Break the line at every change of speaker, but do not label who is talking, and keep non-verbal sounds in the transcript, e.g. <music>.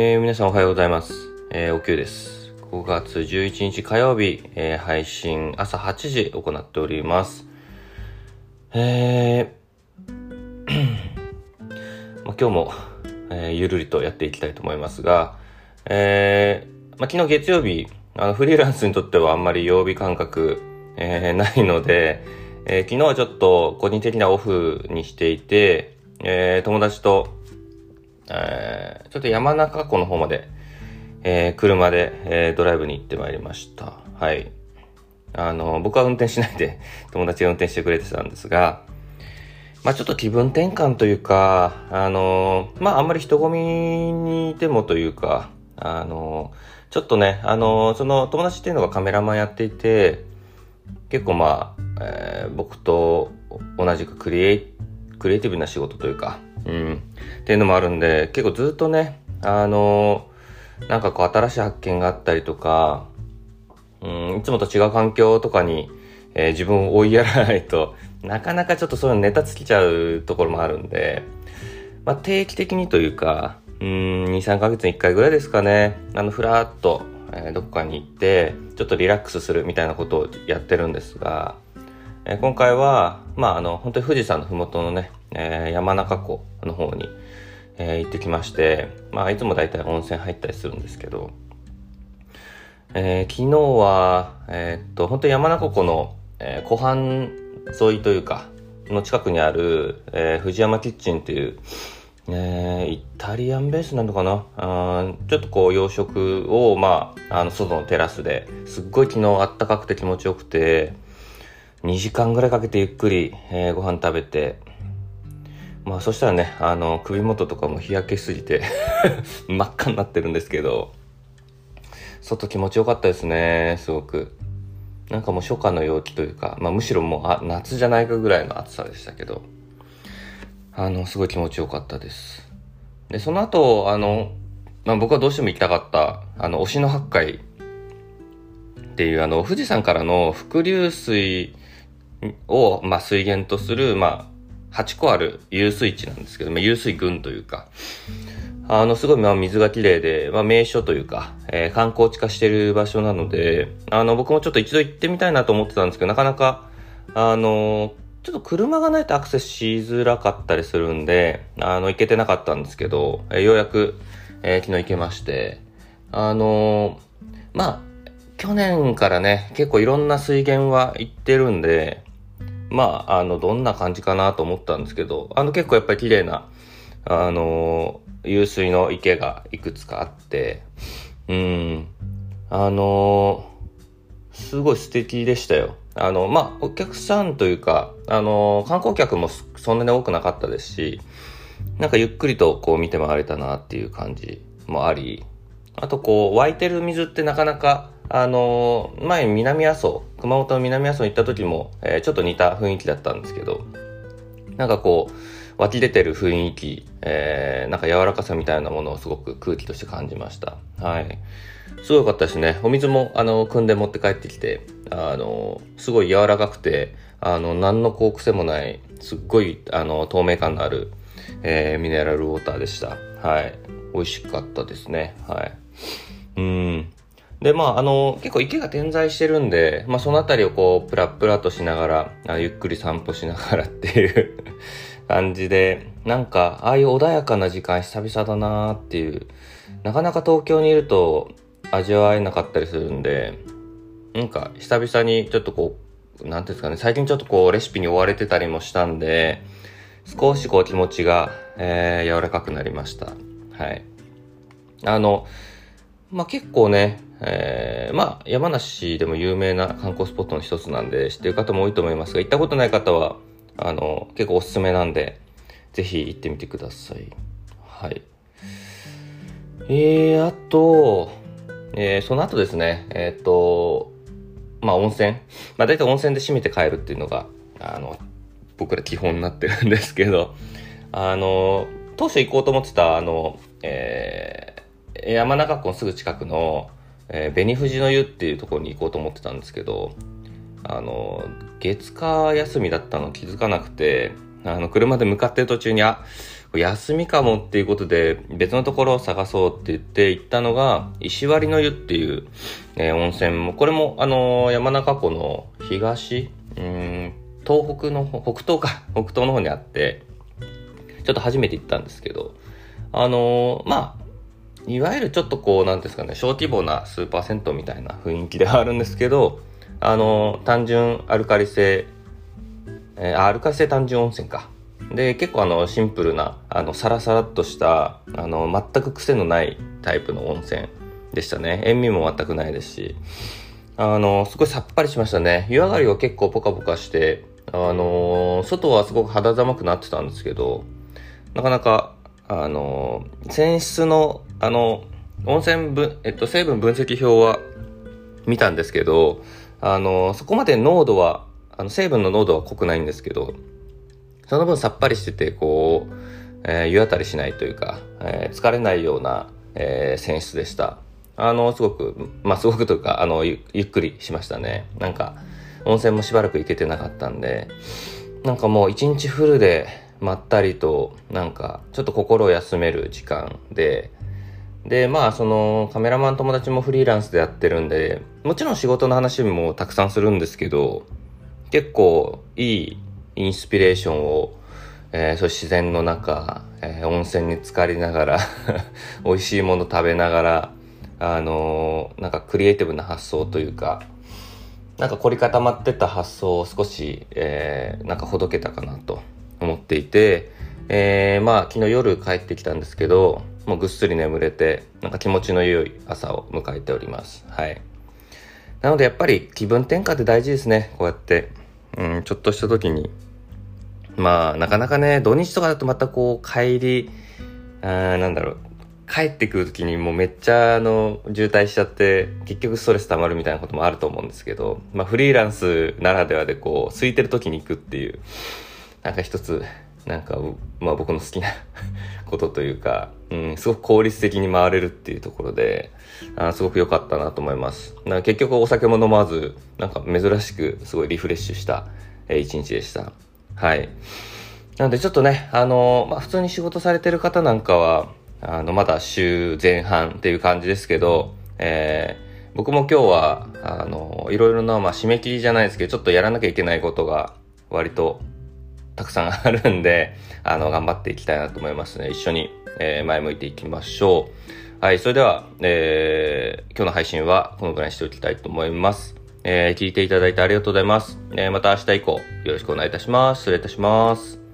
えー、皆さんおはようございます。えー、おきゅうです。5月11日火曜日、えー、配信朝8時行っております。えー、<coughs> まあ、今日も、えー、ゆるりとやっていきたいと思いますが、えー、まあ、昨日月曜日、あの、フリーランスにとってはあんまり曜日感覚、えー、ないので、えー、昨日はちょっと個人的なオフにしていて、えー、友達と、え、ちょっと山中湖の方まで、えー、車で、えー、ドライブに行ってまいりました。はい。あの、僕は運転しないで、<laughs> 友達が運転してくれてたんですが、まあちょっと気分転換というか、あの、まああんまり人混みにいてもというか、あの、ちょっとね、あの、その友達っていうのがカメラマンやっていて、結構まあ、えー、僕と同じくクリエイ、クリエイティブな仕事というか、うん。っていうのもあるんで、結構ずっとね、あのー、なんかこう新しい発見があったりとか、うん、いつもと違う環境とかに、えー、自分を追いやらないと、なかなかちょっとそういうネタつきちゃうところもあるんで、まあ定期的にというか、うん、2、3ヶ月に1回ぐらいですかね、あの、ふらっと、えー、どこかに行って、ちょっとリラックスするみたいなことをやってるんですが、えー、今回は、まああの、本当に富士山のふもとのね、え、山中湖の方に、えー、行ってきまして、まあいつもだいたい温泉入ったりするんですけど、えー、昨日は、えー、っと、本当に山中湖の、え、湖畔沿いというか、の近くにある、え、藤山キッチンっていう、えー、イタリアンベースなのかな？あちょっとこう洋食を、まあ、あの外のテラスですっごい昨日あったかくて気持ちよくて、2時間ぐらいかけてゆっくり、えー、ご飯食べて、まあそしたらね、あの、首元とかも日焼けすぎて <laughs> 真っ赤になってるんですけど、外気持ちよかったですね、すごく。なんかもう初夏の陽気というか、まあむしろもうあ夏じゃないかぐらいの暑さでしたけど、あの、すごい気持ちよかったです。で、その後、あの、まあ僕はどうしても行きたかった、あの、推しの八海っていう、あの、富士山からの伏流水を、まあ水源とする、まあ、8個ある遊水地なんですけど、まあ、遊水群というか、あの、すごい、まあ、水が綺麗で、まあ、名所というか、えー、観光地化してる場所なので、あの、僕もちょっと一度行ってみたいなと思ってたんですけど、なかなか、あの、ちょっと車がないとアクセスしづらかったりするんで、あの、行けてなかったんですけど、えー、ようやく、えー、昨日行けまして、あのまあ、去年からね、結構いろんな水源は行ってるんで、まあ、あの、どんな感じかなと思ったんですけど、あの、結構やっぱり綺麗な、あの、湧水の池がいくつかあって、うん、あの、すごい素敵でしたよ。あの、まあ、お客さんというか、あの、観光客もそんなに多くなかったですし、なんかゆっくりとこう見て回れたなっていう感じもあり、あとこう、湧いてる水ってなかなか、あの、前南阿蘇、熊本南阿蘇に行った時も、えー、ちょっと似た雰囲気だったんですけど、なんかこう、湧き出てる雰囲気、えー、なんか柔らかさみたいなものをすごく空気として感じました。はい。すごい良かったですね。お水も、あの、汲んで持って帰ってきて、あの、すごい柔らかくて、あの、何のこう癖もない、すっごい、あの、透明感のある、えー、ミネラルウォーターでした。はい。美味しかったですね。はい。うん。で、まあ、あの、結構池が点在してるんで、まあ、そのあたりをこう、プラプラとしながら、ゆっくり散歩しながらっていう <laughs> 感じで、なんか、ああいう穏やかな時間久々だなーっていう、なかなか東京にいると味わえなかったりするんで、なんか、久々にちょっとこう、なんていうんですかね、最近ちょっとこう、レシピに追われてたりもしたんで、少しこう気持ちが、えー、柔らかくなりました。はい。あの、まあ、結構ね、えー、まあ、山梨でも有名な観光スポットの一つなんで知ってる方も多いと思いますが、行ったことない方は、あの、結構おすすめなんで、ぜひ行ってみてください。はい。えー、あと、えー、その後ですね、えっ、ー、と、まあ、温泉。まあ、大体温泉で締めて帰るっていうのが、あの、僕ら基本になってるんですけど、あの、当初行こうと思ってた、あの、えー、山中湖のすぐ近くの、えー、紅富士の湯っていうところに行こうと思ってたんですけど、あの、月火休みだったの気づかなくて、あの、車で向かってる途中に、あ、休みかもっていうことで別のところを探そうって言って行ったのが石割の湯っていう、えー、温泉。も、これもあのー、山中湖の東、うん、東北の北東か、<laughs> 北東の方にあって、ちょっと初めて行ったんですけど、あのー、まあ、いわゆるちょっとこう、なんですかね、小規模なスーパー銭湯みたいな雰囲気ではあるんですけど、あの単純アルカリ性、えー、アルカリ性単純温泉か。で、結構あの、シンプルな、あの、サラサラっとした、あの、全く癖のないタイプの温泉でしたね。塩味も全くないですし、あの、すごいさっぱりしましたね。湯上がりは結構ポカポカして、あの、外はすごく肌寒くなってたんですけど、なかなか、あの、泉質の、あの、温泉分、えっと、成分分析表は見たんですけど、あの、そこまで濃度は、あの、成分の濃度は濃くないんですけど、その分さっぱりしてて、こう、えー、湯あたりしないというか、えー、疲れないような、えー、泉質でした。あの、すごく、まあ、すごくというか、あのゆ、ゆっくりしましたね。なんか、温泉もしばらく行けてなかったんで、なんかもう一日フルで、まったりと、なんか、ちょっと心を休める時間で、で、まあ、その、カメラマン友達もフリーランスでやってるんで、もちろん仕事の話もたくさんするんですけど、結構いいインスピレーションを、えー、そう自然の中、えー、温泉に浸かりながら <laughs> 美味しいもの食べながら、あのー、なんかクリエイティブな発想というか、なんか凝り固まってた発想を少し、えー、なんかほどけたかなと。思っていて、えー、まあ昨日夜帰ってきたんですけど、もうぐっすり眠れて、なんか気持ちの良い朝を迎えております。はい。なのでやっぱり気分転換って大事ですね。こうやって、うん、ちょっとした時にまあ、なかなかね、土日とかだとまたこう、帰り、あなんだろう、帰ってくる時にもうめっちゃあの、渋滞しちゃって、結局ストレス溜まるみたいなこともあると思うんですけど、まあフリーランスならではでこう、空いてる時に行くっていう、なんか一つ、なんか、まあ僕の好きな <laughs> ことというか、うん、すごく効率的に回れるっていうところで、あすごく良かったなと思います。な結局お酒も飲まず、なんか珍しくすごいリフレッシュした、えー、一日でした。はい。なのでちょっとね、あのまあ、普通に仕事されてる方なんかは、あの、まだ週前半っていう感じですけど、えー、僕も今日は、あのいろいろな、まあ、締め切りじゃないですけど、ちょっとやらなきゃいけないことが割とたくさんあるんで、<laughs> あの、頑張っていきたいなと思いますね。一緒に、えー、前向いていきましょう。はい、それでは、えー、今日の配信はこのぐらいにしておきたいと思います。えー、聞いていただいてありがとうございます。え、また明日以降よろしくお願いいたします。失礼いたします。